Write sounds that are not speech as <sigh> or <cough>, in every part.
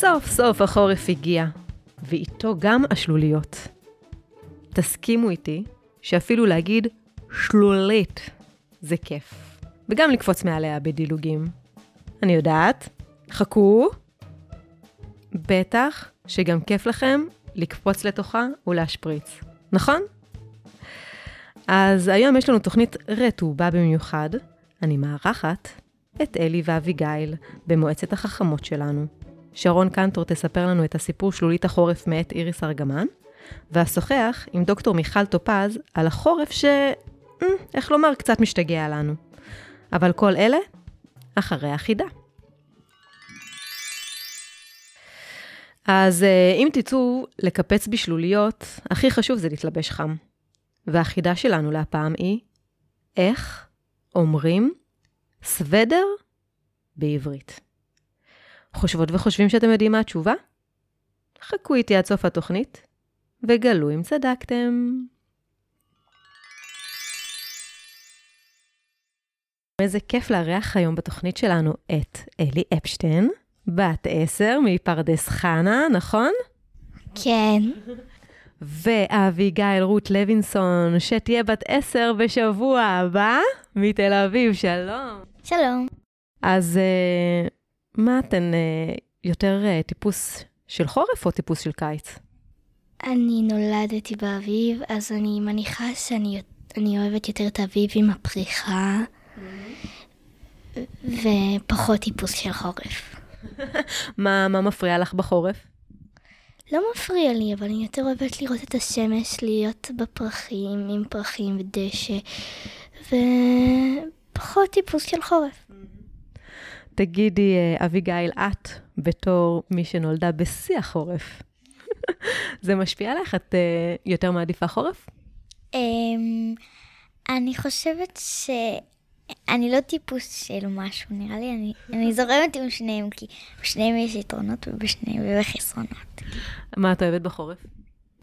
סוף סוף החורף הגיע, ואיתו גם השלוליות. תסכימו איתי שאפילו להגיד שלולית זה כיף, וגם לקפוץ מעליה בדילוגים. אני יודעת, חכו. בטח שגם כיף לכם לקפוץ לתוכה ולהשפריץ, נכון? אז היום יש לנו תוכנית רטובה במיוחד. אני מארחת את אלי ואביגיל במועצת החכמות שלנו. שרון קנטור תספר לנו את הסיפור שלולית החורף מאת איריס ארגמן, ואשוחח עם דוקטור מיכל טופז על החורף ש... אה, איך לומר, קצת משתגע לנו. אבל כל אלה, אחרי החידה. אז אה, אם תצאו לקפץ בשלוליות, הכי חשוב זה להתלבש חם. והחידה שלנו להפעם היא, איך אומרים סוודר בעברית. חושבות וחושבים שאתם יודעים מה התשובה? חכו איתי עד סוף התוכנית, וגלו אם צדקתם. איזה כיף לארח היום בתוכנית שלנו את אלי אפשטיין, בת עשר מפרדס חנה, נכון? כן. ואביגיל רות לוינסון, שתהיה בת עשר בשבוע הבא, מתל אביב, שלום. שלום. אז uh, מה אתן, uh, יותר uh, טיפוס של חורף או טיפוס של קיץ? אני נולדתי באביב, אז אני מניחה שאני אני אוהבת יותר את האביב עם הפריחה, ופחות טיפוס של חורף. <laughs> מה, מה מפריע לך בחורף? לא מפריע לי, אבל אני יותר אוהבת לראות את השמש, להיות בפרחים, עם פרחים ודשא, ופחות טיפוס של חורף. תגידי, אה, אביגיל, את, בתור מי שנולדה בשיא החורף, <laughs> זה משפיע עליך? את uh, יותר מעדיפה חורף? Um, אני חושבת ש... אני לא טיפוס של משהו, נראה לי, אני, אני זורמת עם שניהם, כי בשניהם יש יתרונות ובשניהם יש חסרונות. מה את אוהבת בחורף?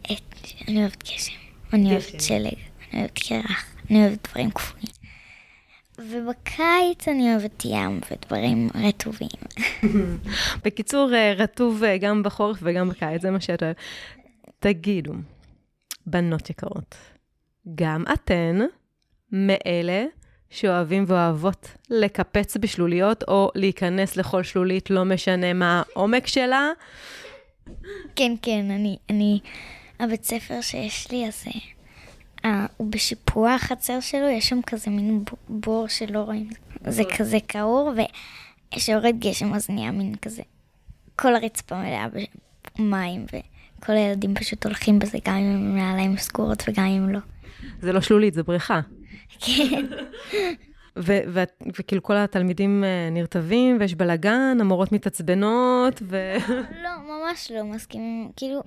את, אני אוהבת גשם, אני אוהבת שלג, אני אוהבת קרח, אני אוהבת דברים קפואים. ובקיץ אני אוהבת ים ודברים רטובים. <laughs> בקיצור, אה, רטוב אה, גם בחורף וגם בקיץ, זה מה שאת אוהבת. תגידו, בנות יקרות, גם אתן מאלה שאוהבים ואוהבות לקפץ בשלוליות, או להיכנס לכל שלולית, לא משנה מה העומק שלה? כן, כן, אני, אני, הבית ספר שיש לי, אז uh, הוא בשיפוע החצר שלו, יש שם כזה מין בור שלא רואים. זה כזה קעור, וכשיורד גשם אז נהיה מין כזה, כל הרצפה מלאה במים, וכל הילדים פשוט הולכים בזה, גם אם הם נעליים סגורות וגם אם לא. זה לא שלולית, זה בריכה. כן. <laughs> וכאילו כל התלמידים אה, נרטבים, ויש בלאגן, המורות מתעצבנות, ו... לא, ממש לא מסכימים. כאילו,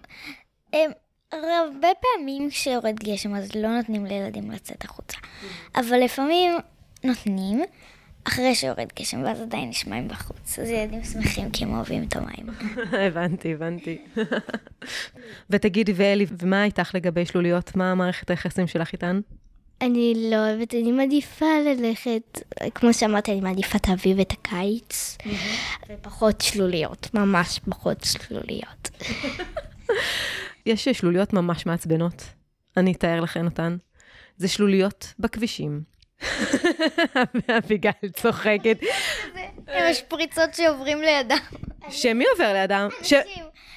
הרבה פעמים כשיורד גשם, אז לא נותנים לילדים לצאת החוצה. אבל לפעמים נותנים, אחרי שיורד גשם, ואז עדיין יש מים בחוץ. אז ילדים שמחים כי הם אוהבים את המים. <laughs> הבנתי, הבנתי. <laughs> ותגידי, ואלי, ומה איתך לגבי שלוליות? מה מערכת היחסים שלך איתן? אני לא אוהבת, אני מעדיפה ללכת, כמו שאמרתי, אני מעדיפה את האביב ואת הקיץ, ופחות שלוליות, ממש פחות שלוליות. <laughs> יש שלוליות ממש מעצבנות, אני אתאר לכן אותן. זה שלוליות בכבישים. <laughs> אביגיל צוחקת. הם השפריצות שעוברים לידם. שמי עובר לידם?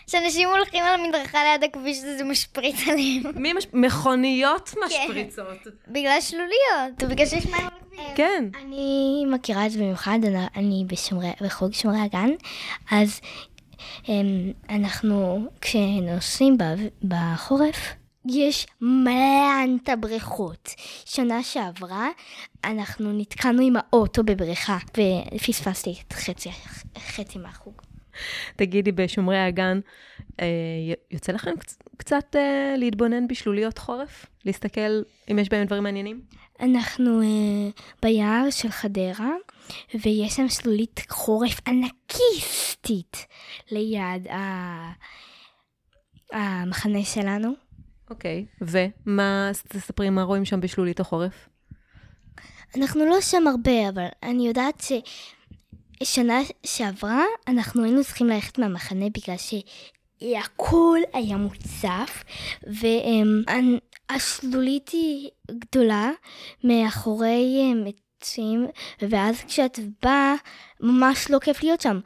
שאנשים הולכים על המדרכה ליד הכביש, זה משפריץ עליהם. מי מש... מכוניות כן. משפריצות. בגלל שלוליות, בגלל שיש מים על הכביש. כן. אני מכירה את זה במיוחד, אני בחוג שומרי הגן, אז אנחנו, כשנוסעים בחורף, יש מלא את הבריכות. שנה שעברה, אנחנו נתקענו עם האוטו בבריכה, ופספסתי את חצי, חצי מהחוג. תגידי, בשומרי הגן, יוצא לכם קצת אה, להתבונן בשלוליות חורף? להסתכל אם יש בהם דברים מעניינים? אנחנו אה, ביער של חדרה, ויש שם שלולית חורף ענקיסטית ליד המחנה שלנו. אוקיי, okay. ומה, תספרי מה רואים שם בשלולית החורף? אנחנו לא שם הרבה, אבל אני יודעת ש... שנה שעברה אנחנו היינו צריכים ללכת מהמחנה בגלל שהכל היה מוצף, והשלולית היא גדולה מאחורי עצים, ואז כשאת באה, ממש לא כיף להיות שם.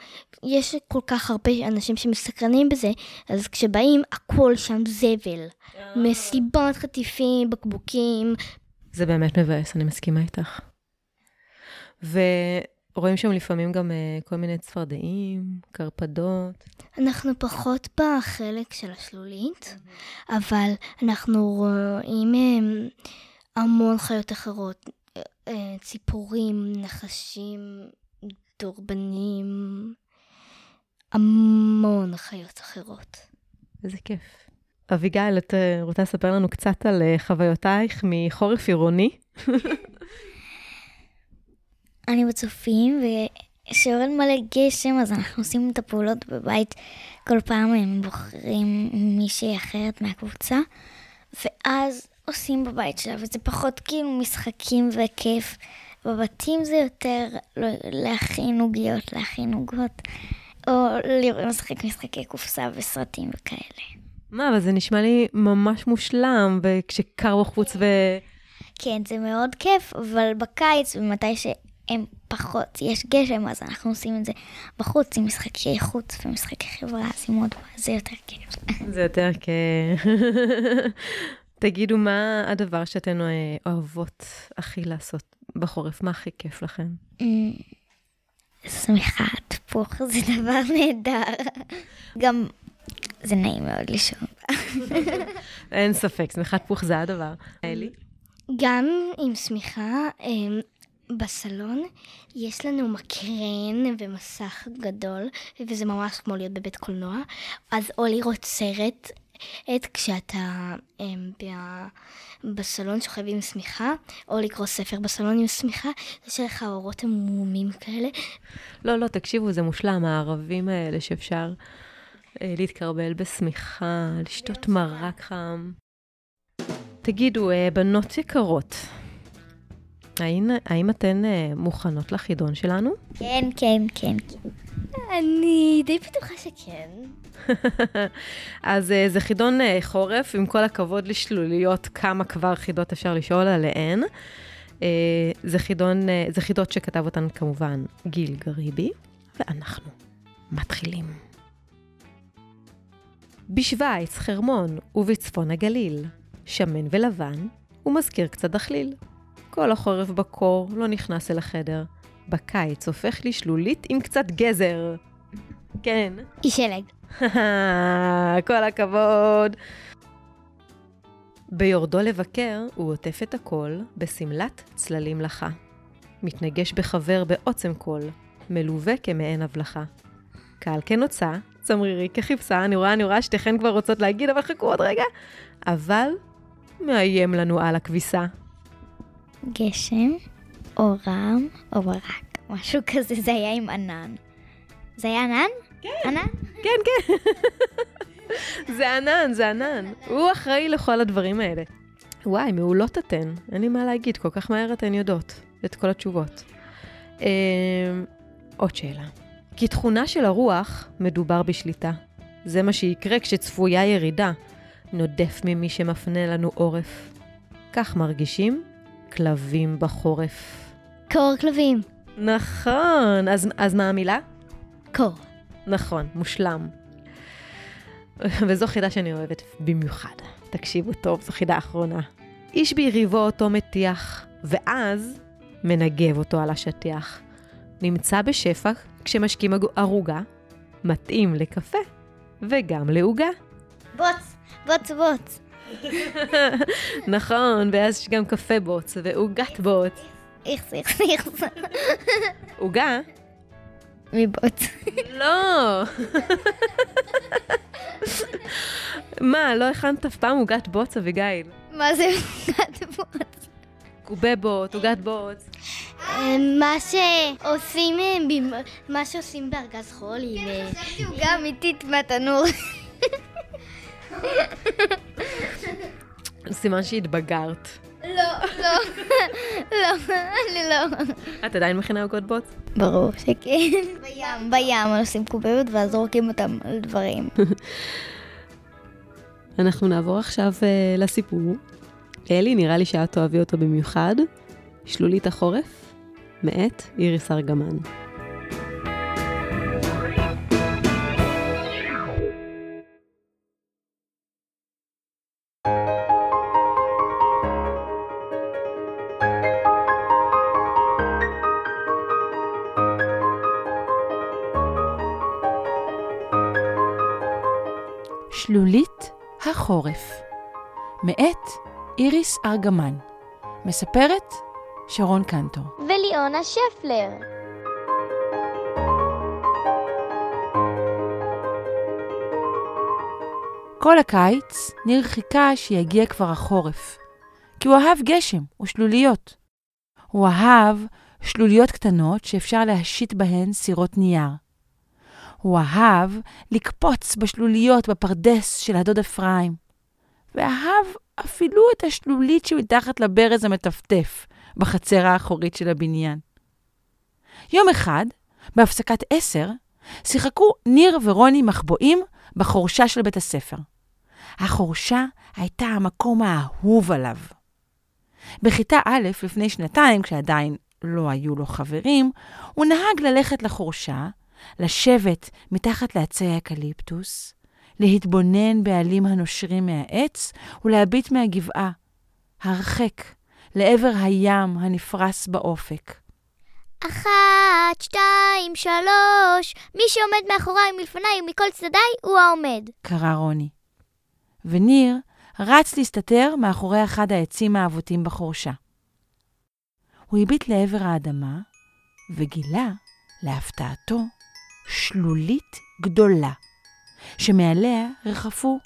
יש כל כך הרבה אנשים שמסקרנים בזה, אז כשבאים, הכל שם זבל. מסיבות, חטיפים, בקבוקים. זה באמת מבאס, אני מסכימה איתך. ורואים שם לפעמים גם uh, כל מיני צפרדעים, קרפדות. אנחנו פחות בחלק של השלולית, אבל אנחנו רואים um, המון חיות אחרות. אה, ציפורים, נחשים, דורבנים, המון חיות אחרות. איזה כיף. אביגיל, את רוצה לספר לנו קצת על חוויותייך מחורף עירוני? <laughs> אני בצופים, וכשיורד מלא גשם, אז אנחנו עושים את הפעולות בבית. כל פעם הם בוחרים מישהי אחרת מהקבוצה, ואז עושים בבית שלה, וזה פחות כאילו משחקים וכיף. בבתים זה יותר לא, להכין עוגיות, להכין עוגות, או לשחק משחקי קופסה וסרטים וכאלה. מה, אבל זה נשמע לי ממש מושלם, וכשקר בחוץ ו... כן, זה מאוד כיף, אבל בקיץ, ומתי שהם פחות, יש גשם, אז אנחנו עושים את זה בחוץ, עם משחקי חוץ ומשחקי חברה, אז עם עוד, זה יותר כיף. זה יותר כיף. <laughs> תגידו, מה הדבר שאתן אה, אוהבות הכי לעשות בחורף? מה הכי כיף לכם? שמחה, תפוח זה דבר נהדר. גם זה נעים מאוד לישון. אין ספק, שמחת פוך זה הדבר. אלי? גם עם שמיכה, אמ, בסלון יש לנו מקרן ומסך גדול, וזה ממש כמו להיות בבית קולנוע. אז או לראות סרט עת כשאתה הם, בסלון שוכב עם שמיכה, או לקרוא ספר בסלון עם שמיכה, יש לך אורות עמומים כאלה. לא, לא, תקשיבו, זה מושלם, הערבים האלה שאפשר אה, להתקרבל בשמיכה, לשתות מרק חם. תגידו, אה, בנות יקרות, האם, האם אתן אה, מוכנות לחידון שלנו? כן, כן, כן. אני די בטוחה שכן. אז uh, זה חידון uh, חורף, עם כל הכבוד לשלוליות, כמה כבר חידות אפשר לשאול עליהן. Uh, זה, חידון, uh, זה חידות שכתב אותן כמובן גיל גריבי, ואנחנו מתחילים. בשוויץ, חרמון ובצפון הגליל, שמן ולבן, ומזכיר קצת דחליל. כל החורף בקור לא נכנס אל החדר. בקיץ הופך לי שלולית עם קצת גזר. כן. אי שלג. <laughs> כל הכבוד. ביורדו לבקר, הוא עוטף את הכל בשמלת צללים לחה. מתנגש בחבר בעוצם קול, מלווה כמעין הבלחה. קהל כנוצה, צמרירי ככבשה, אני רואה, אני רואה שתיכן כבר רוצות להגיד, אבל חכו עוד רגע. אבל מאיים לנו על הכביסה. גשם, או רעם, או ברק. משהו כזה, זה היה עם ענן. זה היה ענן? כן. ענן? כן, כן. זה ענן, זה ענן. הוא אחראי לכל הדברים האלה. וואי, מעולות אתן. אין לי מה להגיד, כל כך מהר אתן יודעות את כל התשובות. אה, עוד שאלה. כתכונה של הרוח, מדובר בשליטה. זה מה שיקרה כשצפויה ירידה. נודף ממי שמפנה לנו עורף. כך מרגישים כלבים בחורף. קור כלבים. נכון, אז, אז מה המילה? קור. נכון, מושלם. וזו חידה שאני אוהבת במיוחד. תקשיבו טוב, זו חידה אחרונה. איש ביריבו אותו מטיח, ואז מנגב אותו על השטיח. נמצא בשפע כשמשקים ערוגה, מתאים לקפה וגם לעוגה. בוץ, בוץ, בוץ. <laughs> נכון, ואז יש גם קפה בוץ ועוגת בוץ. איכס, איכס, איכס. עוגה? מבוץ. לא. מה, לא הכנת אף פעם עוגת בוץ, אביגיל? מה זה עוגת בוץ? קובי בוץ, עוגת בוץ. אמ, מה שעושים, אה, מה שעושים בארגז חול עם... כן, חשבתי עוגה אמיתית מהתנור. סימן שהתבגרת. לא. לא, לא, אני לא. את עדיין מכינה עוגות בוץ? ברור שכן. בים, בים, עושים קוביות ואז זורקים אותם על דברים. אנחנו נעבור עכשיו uh, לסיפור. אלי, נראה לי שאת תאהבי אותו במיוחד. שלולית החורף, מאת איריס ארגמן. החורף, מאת איריס ארגמן, מספרת שרון קנטור. וליאונה שפלר. כל הקיץ ניר חיכה שיגיע כבר החורף, כי הוא אהב גשם ושלוליות. הוא אהב שלוליות קטנות שאפשר להשית בהן סירות נייר. הוא אהב לקפוץ בשלוליות בפרדס של הדוד אפרים, ואהב אפילו את השלולית שמתחת לברז המטפטף בחצר האחורית של הבניין. יום אחד, בהפסקת עשר, שיחקו ניר ורוני מחבואים בחורשה של בית הספר. החורשה הייתה המקום האהוב עליו. בכיתה א', לפני שנתיים, כשעדיין לא היו לו חברים, הוא נהג ללכת לחורשה, לשבת מתחת לעצי האקליפטוס, להתבונן בעלים הנושרים מהעץ ולהביט מהגבעה, הרחק, לעבר הים הנפרס באופק. אחת, שתיים, שלוש, מי שעומד מאחוריי ומלפניי ומכל צדדיי הוא העומד. קרא רוני. וניר רץ להסתתר מאחורי אחד העצים האבותים בחורשה. הוא הביט לעבר האדמה וגילה, להפתעתו, שלולית גדולה, שמעליה רחפו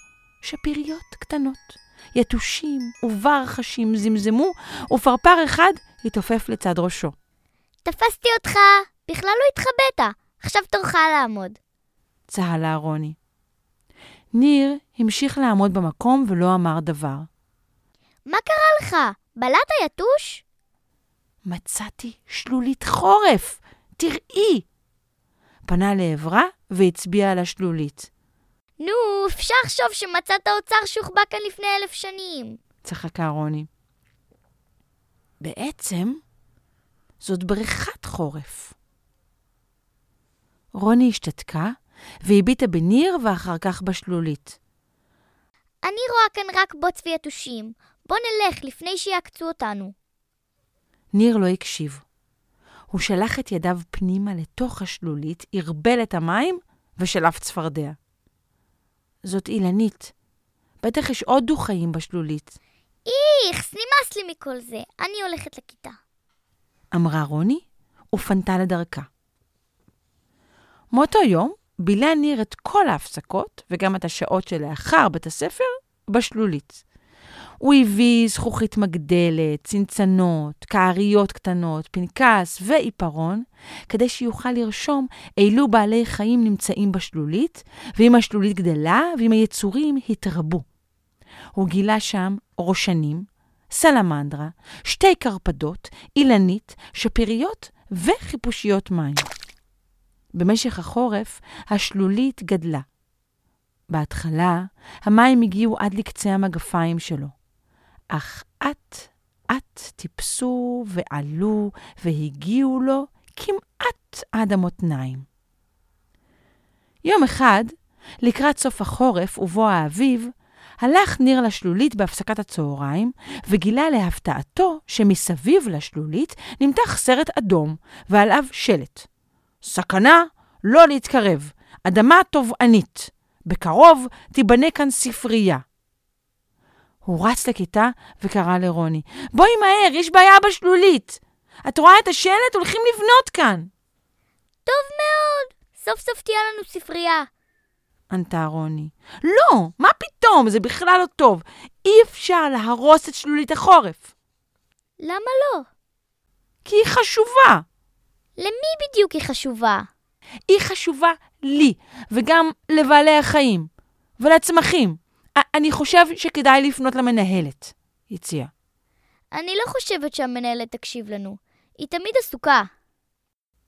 שפיריות קטנות. יתושים וברחשים זמזמו, ופרפר אחד התעופף לצד ראשו. תפסתי אותך, בכלל לא התחבאת, עכשיו תורך לעמוד. צהלה רוני. ניר המשיך לעמוד במקום ולא אמר דבר. מה קרה לך? בלעת יתוש? מצאתי שלולית חורף, תראי! פנה לעברה והצביע על השלולית. נו, אפשר לחשוב שמצאת אוצר שהוחבא כאן לפני אלף שנים. צחקה רוני. בעצם, זאת בריכת חורף. רוני השתתקה והביטה בניר ואחר כך בשלולית. אני רואה כאן רק בוץ ויתושים. בוא נלך לפני שיעקצו אותנו. ניר לא הקשיב. הוא שלח את ידיו פנימה לתוך השלולית, ערבל את המים ושלף צפרדע. זאת אילנית. בטח יש עוד דו-חיים בשלולית, איכס, נמאס לי מכל זה. אני הולכת לכיתה. אמרה רוני, ופנתה לדרכה. מאותו יום בילה ניר את כל ההפסקות, וגם את השעות שלאחר בית הספר, בשלולית. הוא הביא זכוכית מגדלת, צנצנות, כעריות קטנות, פנקס ועיפרון, כדי שיוכל לרשום אילו בעלי חיים נמצאים בשלולית, ואם השלולית גדלה, ואם היצורים התרבו. הוא גילה שם ראשנים, סלמנדרה, שתי קרפדות, אילנית, שפיריות וחיפושיות מים. במשך החורף השלולית גדלה. בהתחלה המים הגיעו עד לקצה המגפיים שלו, אך אט-אט טיפסו ועלו והגיעו לו כמעט עד המותניים. יום אחד, לקראת סוף החורף ובוא האביב, הלך ניר לשלולית בהפסקת הצהריים, וגילה להפתעתו שמסביב לשלולית נמתח סרט אדום, ועליו שלט. סכנה, לא להתקרב, אדמה טובענית. בקרוב תיבנה כאן ספרייה. הוא רץ לכיתה וקרא לרוני, בואי מהר, יש בעיה בשלולית. את רואה את השלט? הולכים לבנות כאן. טוב מאוד, סוף סוף תהיה לנו ספרייה. ענתה רוני. לא, מה פתאום? זה בכלל לא טוב. אי אפשר להרוס את שלולית החורף. למה לא? כי היא חשובה. למי בדיוק היא חשובה? היא חשובה לי, וגם לבעלי החיים, ולצמחים. אני חושב שכדאי לפנות למנהלת, הציע. אני לא חושבת שהמנהלת תקשיב לנו. היא תמיד עסוקה.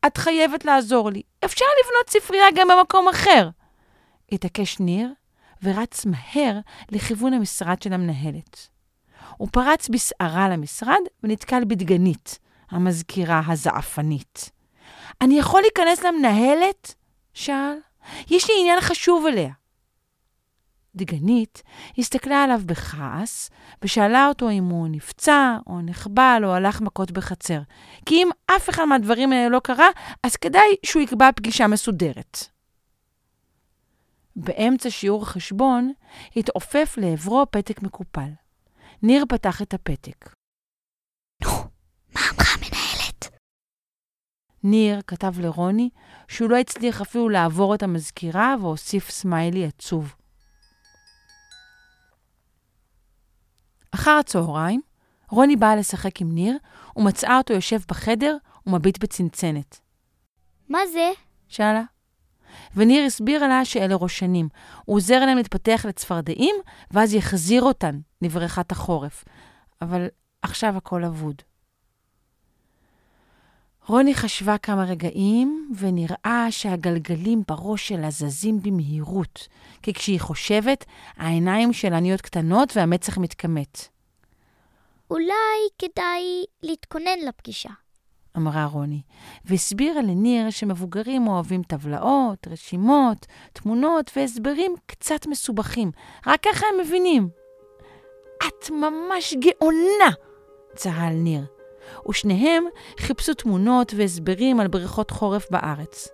את חייבת לעזור לי. אפשר לבנות ספרייה גם במקום אחר. התעקש ניר ורץ מהר לכיוון המשרד של המנהלת. הוא פרץ בסערה למשרד ונתקל בדגנית, המזכירה הזעפנית. אני יכול להיכנס למנהלת? שאל. יש לי עניין חשוב אליה. דגנית הסתכלה עליו בכעס, ושאלה אותו אם הוא נפצע, או נחבל, או הלך מכות בחצר. כי אם אף אחד מהדברים האלה לא קרה, אז כדאי שהוא יקבע פגישה מסודרת. באמצע שיעור החשבון התעופף לעברו פתק מקופל. ניר פתח את הפתק. נו, מה אמרה המנהלת? ניר כתב לרוני שהוא לא הצליח אפילו לעבור את המזכירה והוסיף סמיילי עצוב. אחר הצהריים, רוני באה לשחק עם ניר ומצאה אותו יושב בחדר ומביט בצנצנת. מה זה? שאלה. וניר הסביר לה שאלה ראשנים. הוא עוזר להם להתפתח לצפרדעים, ואז יחזיר אותן לבריכת החורף. אבל עכשיו הכל אבוד. רוני חשבה כמה רגעים, ונראה שהגלגלים בראש שלה זזים במהירות, כי כשהיא חושבת, העיניים שלה נהיות קטנות והמצח מתכמת. אולי כדאי להתכונן לפגישה. אמרה רוני, והסבירה לניר שמבוגרים אוהבים טבלאות, רשימות, תמונות והסברים קצת מסובכים. רק ככה הם מבינים. את ממש גאונה! צהל ניר. ושניהם חיפשו תמונות והסברים על בריכות חורף בארץ.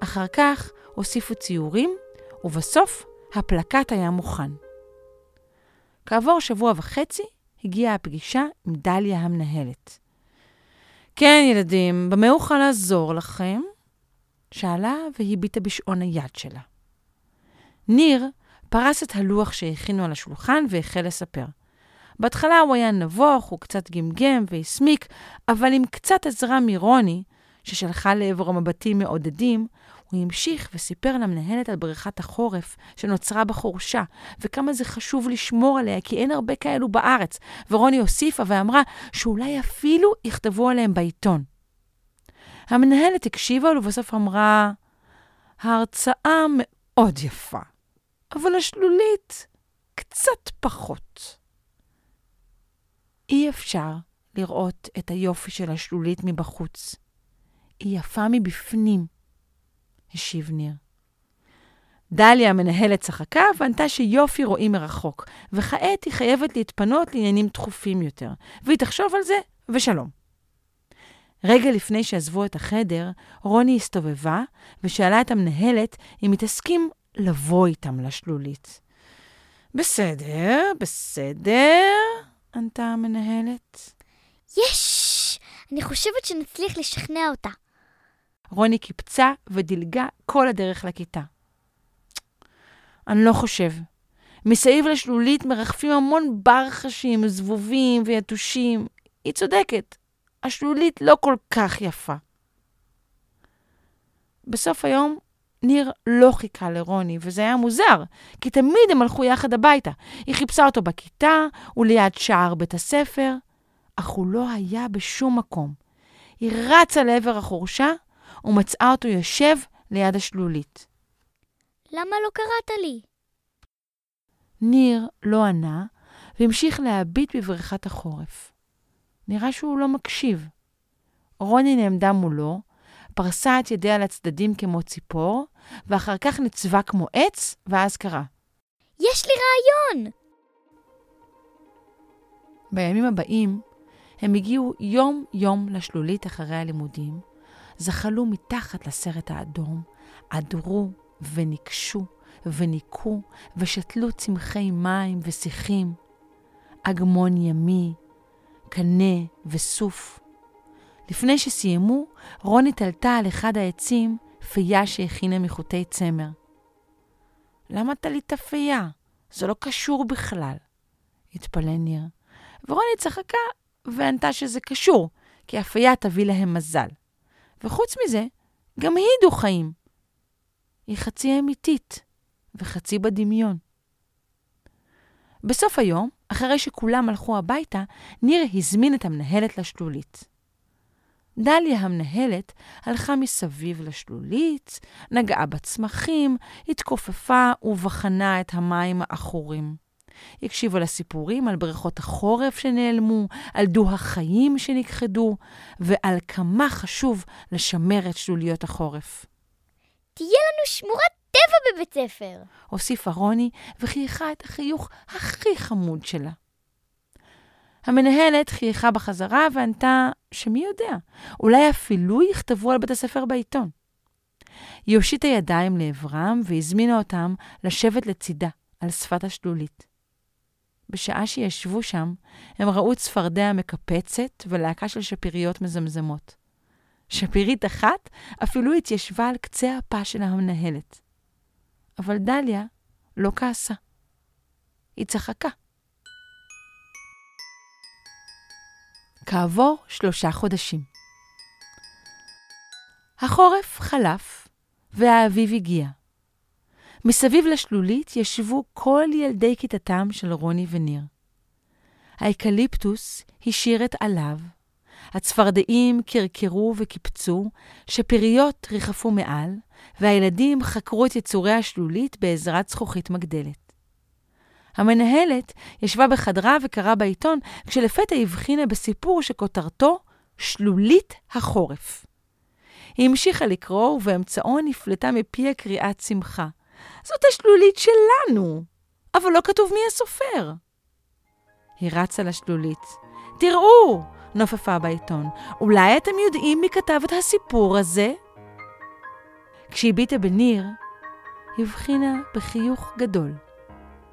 אחר כך הוסיפו ציורים, ובסוף הפלקט היה מוכן. כעבור שבוע וחצי הגיעה הפגישה עם דליה המנהלת. כן, ילדים, במה אוכל לעזור לכם? שאלה והביטה בשעון היד שלה. ניר פרס את הלוח שהכינו על השולחן והחל לספר. בהתחלה הוא היה נבוך, הוא קצת גמגם והסמיק, אבל עם קצת עזרה מרוני, ששלחה לעברו מבטים מעודדים, הוא המשיך וסיפר למנהלת על בריכת החורף שנוצרה בחורשה, וכמה זה חשוב לשמור עליה, כי אין הרבה כאלו בארץ. ורוני הוסיפה ואמרה שאולי אפילו יכתבו עליהם בעיתון. המנהלת הקשיבה ולבסוף אמרה, ההרצאה מאוד יפה, אבל השלולית קצת פחות. אי אפשר לראות את היופי של השלולית מבחוץ. היא יפה מבפנים, השיב ניר. דליה, המנהלת, צחקה וענתה שיופי רואים מרחוק, וכעת היא חייבת להתפנות לעניינים דחופים יותר, והיא תחשוב על זה, ושלום. רגע לפני שעזבו את החדר, רוני הסתובבה ושאלה את המנהלת אם היא תסכים לבוא איתם לשלולית. בסדר, בסדר, ענתה המנהלת. יש! אני חושבת שנצליח לשכנע אותה. רוני קיפצה ודילגה כל הדרך לכיתה. אני לא חושב. מסביב לשלולית מרחפים המון ברחשים, זבובים ויתושים. היא צודקת, השלולית לא כל כך יפה. בסוף היום ניר לא חיכה לרוני, וזה היה מוזר, כי תמיד הם הלכו יחד הביתה. היא חיפשה אותו בכיתה וליד שער בית הספר, אך הוא לא היה בשום מקום. היא רצה לעבר החורשה ומצאה אותו יושב ליד השלולית. למה לא קראת לי? ניר לא ענה, והמשיך להביט בבריכת החורף. נראה שהוא לא מקשיב. רוני נעמדה מולו, פרסה את ידיה לצדדים כמו ציפור, ואחר כך נצבה כמו עץ, ואז קרא. יש לי רעיון! בימים הבאים, הם הגיעו יום-יום לשלולית אחרי הלימודים, זחלו מתחת לסרט האדום, עדרו וניגשו וניקו ושתלו צמחי מים ושיחים, אגמון ימי, קנה וסוף. לפני שסיימו, רוני תלתה על אחד העצים פייה שהכינה מחוטי צמר. למה תלית פייה? זה לא קשור בכלל, התפלא ניר. ורוני צחקה וענתה שזה קשור, כי הפייה תביא להם מזל. וחוץ מזה, גם היא דו-חיים. היא חצי אמיתית וחצי בדמיון. בסוף היום אחרי שכולם הלכו הביתה, ניר הזמין את המנהלת לשלולית. דליה המנהלת הלכה מסביב לשלולית, נגעה בצמחים, התכופפה ובחנה את המים העכורים. הקשיבה לסיפורים על בריכות החורף שנעלמו, על דו החיים שנכחדו, ועל כמה חשוב לשמר את שלוליות החורף. תהיה לנו שמורת טבע בבית ספר! הוסיפה רוני, וחייכה את החיוך הכי חמוד שלה. המנהלת חייכה בחזרה וענתה שמי יודע, אולי אפילו יכתבו על בית הספר בעיתון. היא הושיטה ידיים לעברם והזמינה אותם לשבת לצידה, על שפת השלולית. בשעה שישבו שם, הם ראו צפרדע מקפצת ולהקה של שפיריות מזמזמות. שפירית אחת אפילו התיישבה על קצה הפה של המנהלת. אבל דליה לא כעסה. היא צחקה. כעבור שלושה חודשים. החורף חלף והאביב הגיע. מסביב לשלולית ישבו כל ילדי כיתתם של רוני וניר. האקליפטוס השיר את עליו, הצפרדעים קרקרו וקיפצו, שפיריות ריחפו מעל, והילדים חקרו את יצורי השלולית בעזרת זכוכית מגדלת. המנהלת ישבה בחדרה וקראה בעיתון, כשלפתע הבחינה בסיפור שכותרתו שלולית החורף. היא המשיכה לקרוא, ובאמצעו נפלטה מפיה קריאת שמחה. זאת השלולית שלנו, אבל לא כתוב מי הסופר. היא רצה לשלולית. תראו! נופפה בעיתון. אולי אתם יודעים מי כתב את הסיפור הזה? כשהביטה בניר, הבחינה בחיוך גדול,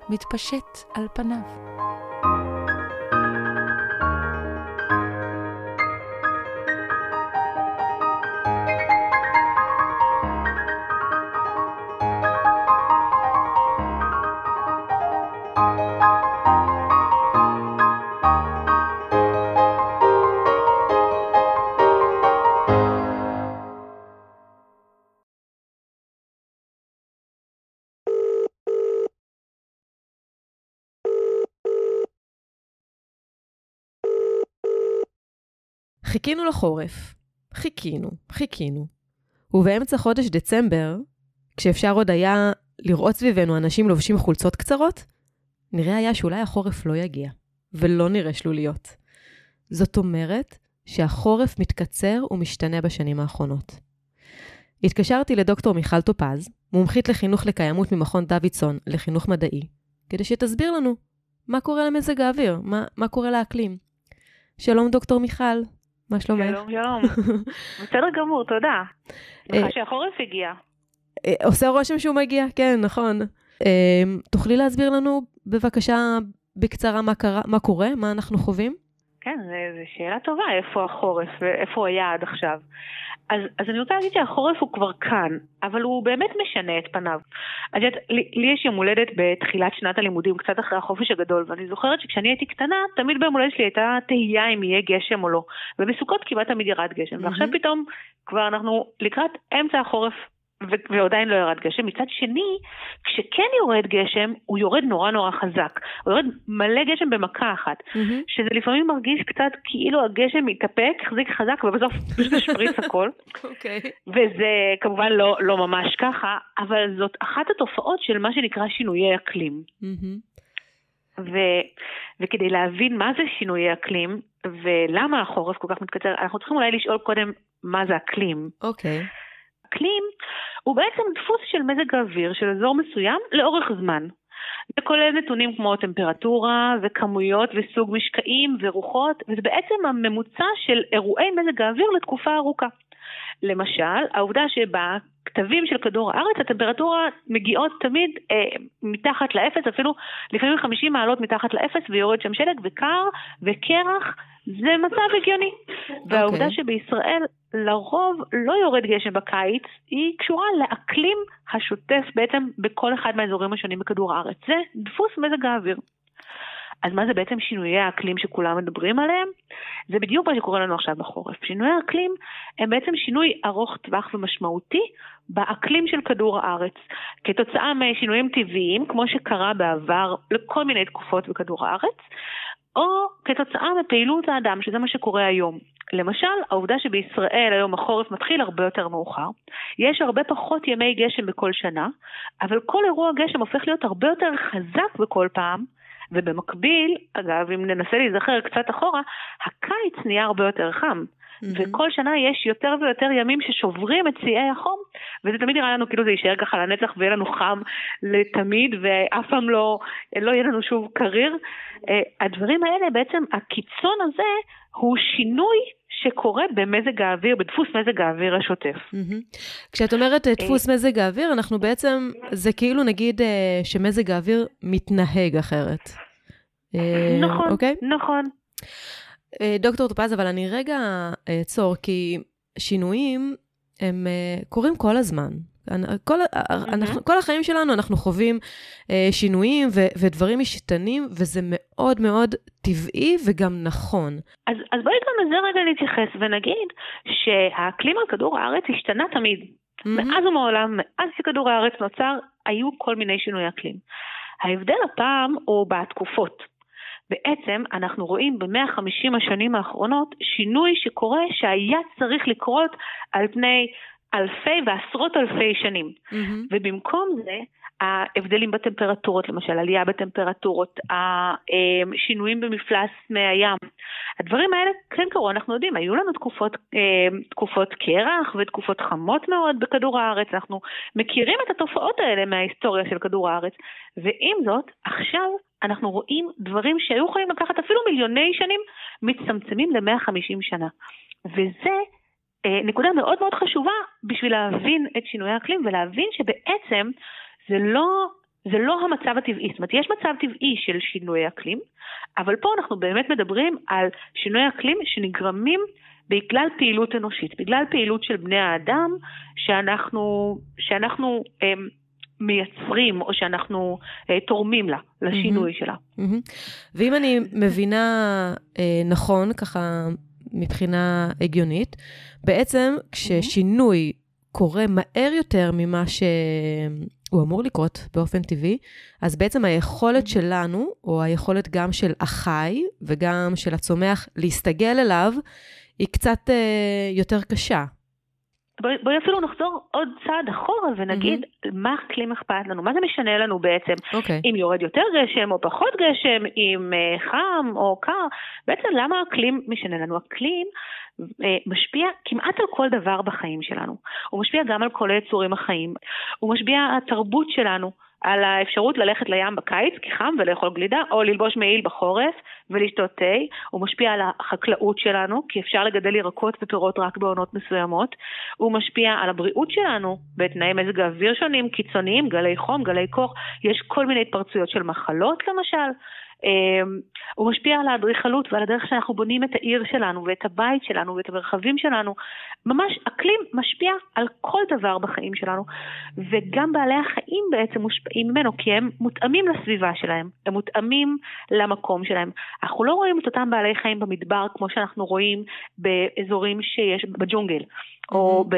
מתפשט על פניו. חיכינו לחורף. חיכינו, חיכינו. ובאמצע חודש דצמבר, כשאפשר עוד היה לראות סביבנו אנשים לובשים חולצות קצרות, נראה היה שאולי החורף לא יגיע, ולא נראה שלוליות. זאת אומרת שהחורף מתקצר ומשתנה בשנים האחרונות. התקשרתי לדוקטור מיכל טופז, מומחית לחינוך לקיימות ממכון דוידסון לחינוך מדעי, כדי שתסביר לנו מה קורה למזג האוויר, מה, מה קורה לאקלים. שלום דוקטור מיכל. מה שלומך? שלום, שלום. <laughs> בסדר גמור, תודה. שמחה שהחורף הגיע. אה, עושה רושם שהוא מגיע, כן, נכון. אה, תוכלי להסביר לנו בבקשה בקצרה מה, קרה, מה קורה, מה אנחנו חווים? כן, זו שאלה טובה, איפה החורף ואיפה הוא היה עד עכשיו. אז, אז אני רוצה להגיד שהחורף הוא כבר כאן, אבל הוא באמת משנה את פניו. אז את, לי, לי יש יום הולדת בתחילת שנת הלימודים, קצת אחרי החופש הגדול, ואני זוכרת שכשאני הייתי קטנה, תמיד ביום הולדת שלי הייתה תהייה אם יהיה גשם או לא. ובסוכות כמעט תמיד ירד גשם, mm-hmm. ועכשיו פתאום כבר אנחנו לקראת אמצע החורף ועדיין לא ירד גשם. מצד שני, כשכן יורד גשם, הוא יורד נורא נורא חזק. הוא יורד מלא גשם במכה אחת. Mm-hmm. שזה לפעמים מרגיש קצת כאילו הגשם מתאפק, החזיק חזק, ובסוף <laughs> פשוט השפריץ הכל. אוקיי. okay. וזה כמובן לא, לא ממש ככה, אבל זאת אחת התופעות של מה שנקרא שינויי אקלים. Mm-hmm. ו, וכדי להבין מה זה שינויי אקלים, ולמה החורף כל כך מתקצר, אנחנו צריכים אולי לשאול קודם מה זה אקלים. אוקיי. Okay. אקלים הוא בעצם דפוס של מזג האוויר של אזור מסוים לאורך זמן. זה כולל נתונים כמו טמפרטורה וכמויות וסוג משקעים ורוחות, וזה בעצם הממוצע של אירועי מזג האוויר לתקופה ארוכה. למשל, העובדה שבכתבים של כדור הארץ הטמפרטורה מגיעות תמיד אה, מתחת לאפס, אפילו לפעמים 50 מעלות מתחת לאפס ויורד שם שלג וקר וקרח, זה מצב הגיוני. Okay. והעובדה אוקיי. שבישראל לרוב לא יורד גשם בקיץ, היא קשורה לאקלים השוטף בעצם בכל אחד מהאזורים השונים בכדור הארץ. זה דפוס מזג האוויר. אז מה זה בעצם שינויי האקלים שכולם מדברים עליהם? זה בדיוק מה שקורה לנו עכשיו בחורף. שינויי האקלים הם בעצם שינוי ארוך טווח ומשמעותי באקלים של כדור הארץ, כתוצאה משינויים טבעיים, כמו שקרה בעבר לכל מיני תקופות בכדור הארץ, או כתוצאה מפעילות האדם, שזה מה שקורה היום. למשל, העובדה שבישראל היום החורף מתחיל הרבה יותר מאוחר, יש הרבה פחות ימי גשם בכל שנה, אבל כל אירוע גשם הופך להיות הרבה יותר חזק בכל פעם, ובמקביל, אגב, אם ננסה להיזכר קצת אחורה, הקיץ נהיה הרבה יותר חם. Mm-hmm. וכל שנה יש יותר ויותר ימים ששוברים את שיאי החום, וזה תמיד נראה לנו כאילו זה יישאר ככה לנצח ויהיה לנו חם לתמיד, ואף פעם לא, לא יהיה לנו שוב קריר. אה, הדברים האלה, בעצם הקיצון הזה הוא שינוי שקורה במזג האוויר, בדפוס מזג האוויר השוטף. Mm-hmm. כשאת אומרת אה, דפוס מזג האוויר, אנחנו בעצם, זה כאילו נגיד אה, שמזג האוויר מתנהג אחרת. נכון, אוקיי? נכון. דוקטור טופז, אבל אני רגע אעצור, כי שינויים הם קורים כל הזמן. כל. אנחנו, כל החיים שלנו אנחנו חווים אה, שינויים ו, ודברים משתנים, וזה מאוד מאוד טבעי וגם נכון. אז, אז בואי גם לזה רגע נתייחס ונגיד שהאקלים על כדור הארץ השתנה תמיד. Mm-hmm. מאז ומעולם, מאז שכדור הארץ נוצר, היו כל מיני שינויי אקלים. ההבדל הפעם הוא בתקופות. בעצם אנחנו רואים ב-150 השנים האחרונות שינוי שקורה שהיה צריך לקרות על פני אלפי ועשרות אלפי שנים. Mm-hmm. ובמקום זה, ההבדלים בטמפרטורות, למשל עלייה בטמפרטורות, השינויים במפלס מי הים, הדברים האלה כן קרו, אנחנו יודעים, היו לנו תקופות, תקופות קרח ותקופות חמות מאוד בכדור הארץ, אנחנו מכירים את התופעות האלה מההיסטוריה של כדור הארץ, ועם זאת, עכשיו אנחנו רואים דברים שהיו יכולים לקחת אפילו מיליוני שנים, מצטמצמים ל-150 שנה. וזה אה, נקודה מאוד מאוד חשובה בשביל להבין את שינוי האקלים ולהבין שבעצם זה לא, זה לא המצב הטבעי. זאת אומרת, יש מצב טבעי של שינוי אקלים, אבל פה אנחנו באמת מדברים על שינוי אקלים שנגרמים בגלל פעילות אנושית, בגלל פעילות של בני האדם שאנחנו, שאנחנו הם, אמ, מייצרים או שאנחנו אה, תורמים לה, לשינוי mm-hmm. שלה. Mm-hmm. ואם אני מבינה אה, נכון, ככה מבחינה הגיונית. בעצם כששינוי קורה מהר יותר ממה שהוא אמור לקרות באופן טבעי, אז בעצם היכולת שלנו, או היכולת גם של החי וגם של הצומח להסתגל אליו, היא קצת אה, יותר קשה. בואי, בואי אפילו נחזור עוד צעד אחורה ונגיד mm-hmm. מה אקלים אכפת לנו, מה זה משנה לנו בעצם, okay. אוקיי. אם יורד יותר גשם או פחות גשם, אם uh, חם או קר, בעצם למה אקלים משנה לנו? אקלים משפיע כמעט על כל דבר בחיים שלנו, הוא משפיע גם על כל היצורים החיים, הוא משפיע על התרבות שלנו. על האפשרות ללכת לים בקיץ כי חם ולאכול גלידה, או ללבוש מעיל בחורף ולשתות תה. הוא משפיע על החקלאות שלנו, כי אפשר לגדל ירקות ופירות רק בעונות מסוימות. הוא משפיע על הבריאות שלנו בתנאי מזג האוויר שונים, קיצוניים, גלי חום, גלי קור. יש כל מיני התפרצויות של מחלות למשל. אמ, הוא משפיע על האדריכלות ועל הדרך שאנחנו בונים את העיר שלנו ואת הבית שלנו ואת המרחבים שלנו. ממש אקלים משפיע על כל דבר בחיים שלנו, וגם בעלי החיים בעצם מושפעים ממנו, כי הם מותאמים לסביבה שלהם, הם מותאמים למקום שלהם. אנחנו לא רואים את אותם בעלי חיים במדבר כמו שאנחנו רואים באזורים שיש בג'ונגל. או. ב,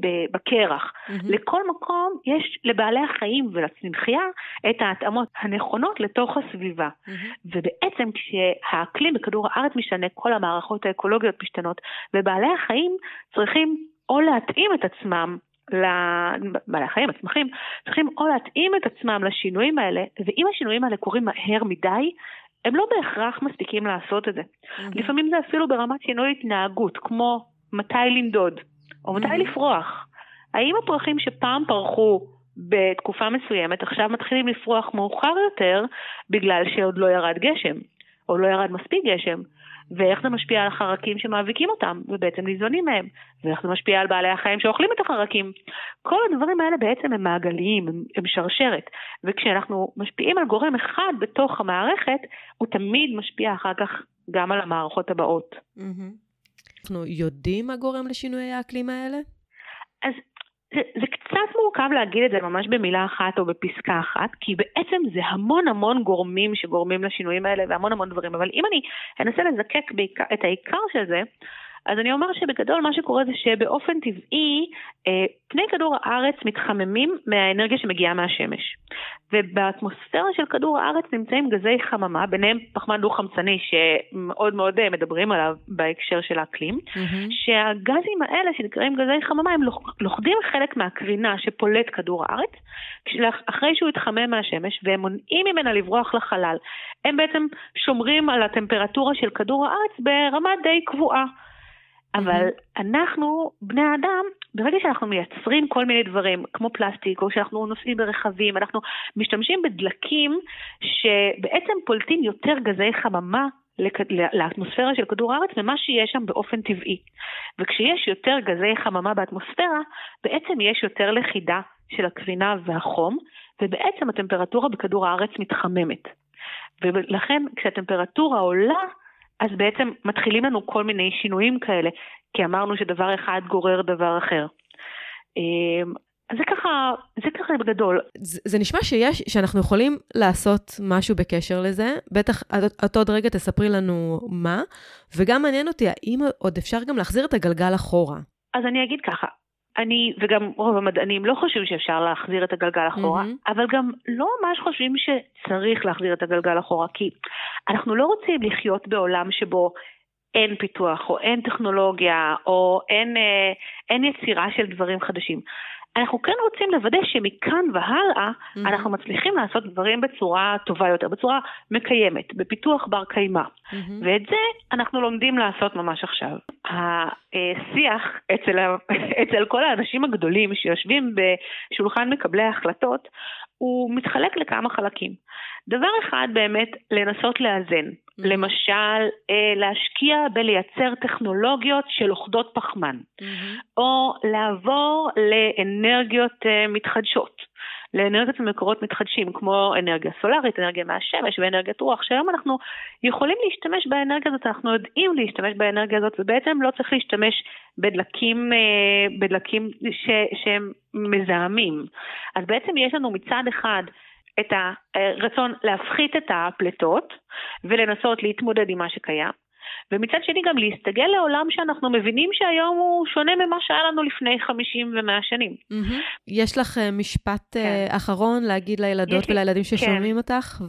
ב, בקרח. Mm-hmm. לכל מקום יש לבעלי החיים ולצמחייה את ההתאמות הנכונות לתוך הסביבה. Mm-hmm. ובעצם כשהאקלים בכדור הארץ משתנה, כל המערכות האקולוגיות משתנות, ובעלי החיים צריכים או להתאים את עצמם לבעלי החיים, הצמחים, צריכים או להתאים את עצמם לשינויים האלה, ואם השינויים האלה קורים מהר מדי, הם לא בהכרח מספיקים לעשות את זה. Mm-hmm. לפעמים זה אפילו ברמת שינוי התנהגות, כמו מתי לנדוד. או מתי mm-hmm. לפרוח. האם הפרחים שפעם פרחו בתקופה מסוימת עכשיו מתחילים לפרוח מאוחר יותר בגלל שעוד לא ירד גשם, או לא ירד מספיק גשם? ואיך זה משפיע על החרקים שמאביקים אותם, ובעצם ניזונים מהם, ואיך זה משפיע על בעלי החיים שאוכלים את החרקים. כל הדברים האלה בעצם הם מעגליים, הם, הם שרשרת, וכשאנחנו משפיעים על גורם אחד בתוך המערכת, הוא תמיד משפיע אחר כך גם על המערכות הבאות. Mm-hmm. אנחנו יודעים מה גורם לשינויי האקלים האלה? אז זה, זה קצת מורכב להגיד את זה ממש במילה אחת או בפסקה אחת, כי בעצם זה המון המון גורמים שגורמים לשינויים האלה והמון המון דברים, אבל אם אני אנסה לזקק בעיקר, את העיקר של זה, אז אני אומר שבגדול מה שקורה זה שבאופן טבעי אה, פני כדור הארץ מתחממים מהאנרגיה שמגיעה מהשמש. ובאטמוספירה של כדור הארץ נמצאים גזי חממה, ביניהם פחמן דו-חמצני שמאוד מאוד אה, מדברים עליו בהקשר של האקלים, mm-hmm. שהגזים האלה שנקראים גזי חממה הם לוכדים חלק מהקרינה שפולט כדור הארץ, אחרי שהוא התחמם מהשמש והם מונעים ממנה לברוח לחלל. הם בעצם שומרים על הטמפרטורה של כדור הארץ ברמה די קבועה. אבל אנחנו, בני האדם, ברגע שאנחנו מייצרים כל מיני דברים, כמו פלסטיק, או שאנחנו נוסעים ברכבים, אנחנו משתמשים בדלקים שבעצם פולטים יותר גזי חממה לאטמוספירה של כדור הארץ ממה שיש שם באופן טבעי. וכשיש יותר גזי חממה באטמוספירה, בעצם יש יותר לכידה של הקרינה והחום, ובעצם הטמפרטורה בכדור הארץ מתחממת. ולכן כשהטמפרטורה עולה, אז בעצם מתחילים לנו כל מיני שינויים כאלה, כי אמרנו שדבר אחד גורר דבר אחר. אמ, אז זה ככה, זה ככה בגדול. זה, זה נשמע שיש, שאנחנו יכולים לעשות משהו בקשר לזה. בטח את עוד רגע תספרי לנו מה, וגם מעניין אותי, האם עוד אפשר גם להחזיר את הגלגל אחורה? אז אני אגיד ככה, אני, וגם רוב המדענים לא חושבים שאפשר להחזיר את הגלגל אחורה, mm-hmm. אבל גם לא ממש חושבים שצריך להחזיר את הגלגל אחורה, כי אנחנו לא רוצים לחיות בעולם שבו אין פיתוח, או אין טכנולוגיה, או אין, אה, אין יצירה של דברים חדשים. אנחנו כן רוצים לוודא שמכאן והלאה mm-hmm. אנחנו מצליחים לעשות דברים בצורה טובה יותר, בצורה מקיימת, בפיתוח בר קיימא. Mm-hmm. ואת זה אנחנו לומדים לעשות ממש עכשיו. השיח אצל, <laughs> אצל כל האנשים הגדולים שיושבים בשולחן מקבלי ההחלטות, הוא מתחלק לכמה חלקים. דבר אחד באמת לנסות לאזן. Mm-hmm. למשל, אה, להשקיע בלייצר טכנולוגיות של אוכדות פחמן, mm-hmm. או לעבור לאנרגיות אה, מתחדשות, לאנרגיות ממקורות מתחדשים, כמו אנרגיה סולארית, אנרגיה מהשמש ואנרגיית רוח, שהיום אנחנו יכולים להשתמש באנרגיה הזאת, אנחנו יודעים להשתמש באנרגיה הזאת, ובעצם לא צריך להשתמש בדלקים, אה, בדלקים ש, שהם מזהמים. אז בעצם יש לנו מצד אחד את הרצון להפחית את הפליטות ולנסות להתמודד עם מה שקיים. ומצד שני גם להסתגל לעולם שאנחנו מבינים שהיום הוא שונה ממה שהיה לנו לפני 50 ו-100 שנים. Mm-hmm. יש לך uh, משפט כן. uh, אחרון להגיד לילדות ולילדים כן. ששומעים כן. אותך,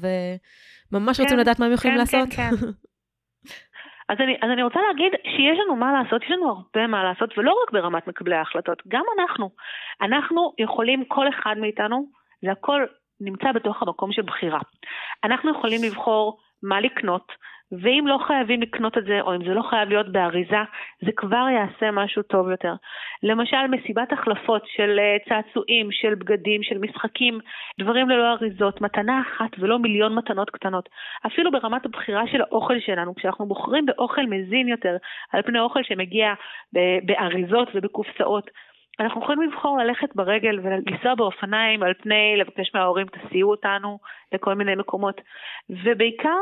וממש כן, רוצים לדעת מה הם יכולים כן, לעשות? כן, כן. אז אני, אז אני רוצה להגיד שיש לנו מה לעשות, יש לנו הרבה מה לעשות, ולא רק ברמת מקבלי ההחלטות, גם אנחנו. אנחנו יכולים, כל אחד מאיתנו, זה הכל נמצא בתוך המקום של בחירה. אנחנו יכולים לבחור מה לקנות, ואם לא חייבים לקנות את זה, או אם זה לא חייב להיות באריזה, זה כבר יעשה משהו טוב יותר. למשל, מסיבת החלפות של אה, צעצועים, של בגדים, של משחקים, דברים ללא אריזות, מתנה אחת ולא מיליון מתנות קטנות. אפילו ברמת הבחירה של האוכל שלנו, כשאנחנו בוחרים באוכל מזין יותר, על פני אוכל שמגיע באריזות ובקופסאות, אנחנו יכולים לבחור ללכת ברגל ולנסוע באופניים על פני לבקש מההורים תסיעו אותנו לכל מיני מקומות. ובעיקר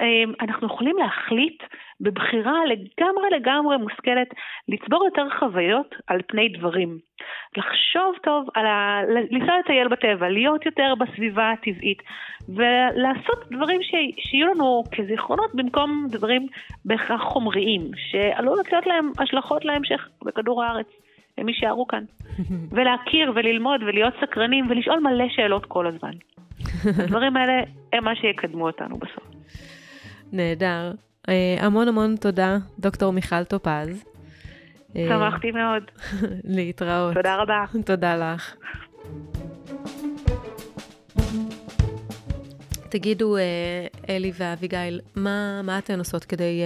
אמ, אנחנו יכולים להחליט בבחירה לגמרי לגמרי מושכלת לצבור יותר חוויות על פני דברים. לחשוב טוב על ה... לנסוע לטייל בטבע, להיות יותר בסביבה הטבעית ולעשות דברים ש... שיהיו לנו כזיכרונות במקום דברים בהכרח חומריים, שעלולות להיות להם השלכות להמשך בכדור הארץ. הם יישארו כאן. ולהכיר וללמוד ולהיות סקרנים ולשאול מלא שאלות כל הזמן. הדברים האלה הם מה שיקדמו אותנו בסוף. נהדר. אה, המון המון תודה, דוקטור מיכל טופז. אה, שמחתי מאוד. <laughs> להתראות. תודה רבה. תודה לך. תגידו, אה, אלי ואביגיל, מה, מה אתן עושות כדי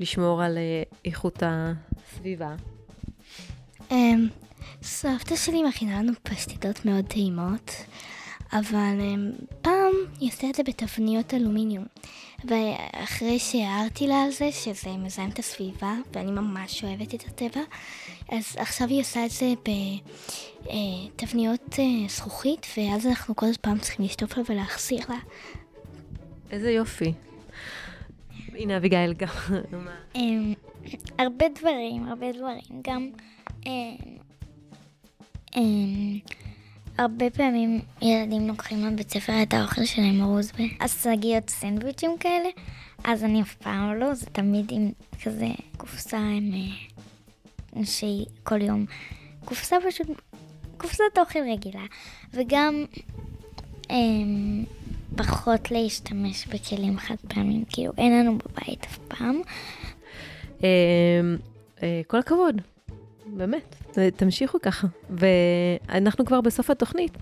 לשמור על איכות הסביבה? אמ, סבתא שלי מכינה לנו פשטידות מאוד טעימות, אבל אמ, פעם היא עושה את זה בתבניות אלומיניום. ואחרי שהערתי לה על זה, שזה מזהם את הסביבה, ואני ממש אוהבת את הטבע, אז עכשיו היא עושה את זה בתבניות אה, אה, זכוכית, ואז אנחנו כל פעם צריכים לשטוף לה ולהחזיר לה. איזה יופי. הנה אביגיל גם. אמ, הרבה דברים, הרבה דברים. גם... אמ, הרבה פעמים ילדים לוקחים לבית ספר את האוכל שלהם ארוז בעשגיות סנדוויצ'ים כאלה, אז אני אף פעם לא, זה תמיד עם כזה קופסה עם... אה, שהיא כל יום... קופסה פשוט... קופסת אוכל רגילה. וגם אמ, פחות להשתמש בכלים חד פעמים, כאילו אין לנו בבית אף פעם. אה, כל הכבוד, באמת, תמשיכו ככה. ואנחנו כבר בסוף התוכנית.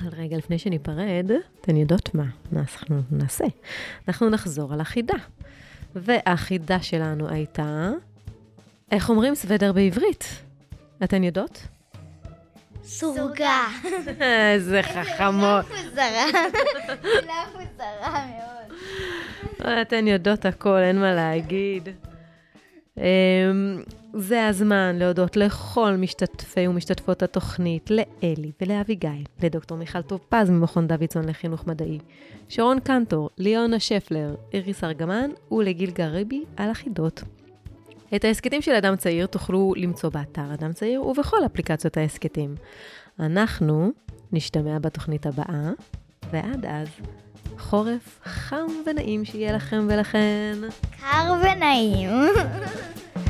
אבל רגע, לפני שניפרד, אתן יודעות מה אנחנו נעשה? אנחנו נחזור על החידה. והחידה שלנו הייתה, איך אומרים סוודר בעברית? אתן יודעות? סורגה. איזה חכמות. מוזרה. מילה מוזרה מאוד. אתן יודעות הכל, אין מה להגיד. זה הזמן להודות לכל משתתפי ומשתתפות התוכנית, לאלי ולאביגיל, לדוקטור מיכל טופז ממכון דוידסון לחינוך מדעי, שרון קנטור, ליאונה שפלר, איריס ארגמן ולגיל גריבי על החידות. את ההסכתים של אדם צעיר תוכלו למצוא באתר אדם צעיר ובכל אפליקציות ההסכתים. אנחנו נשתמע בתוכנית הבאה, ועד אז, חורף חם ונעים שיהיה לכם ולכן. קר ונעים. <laughs>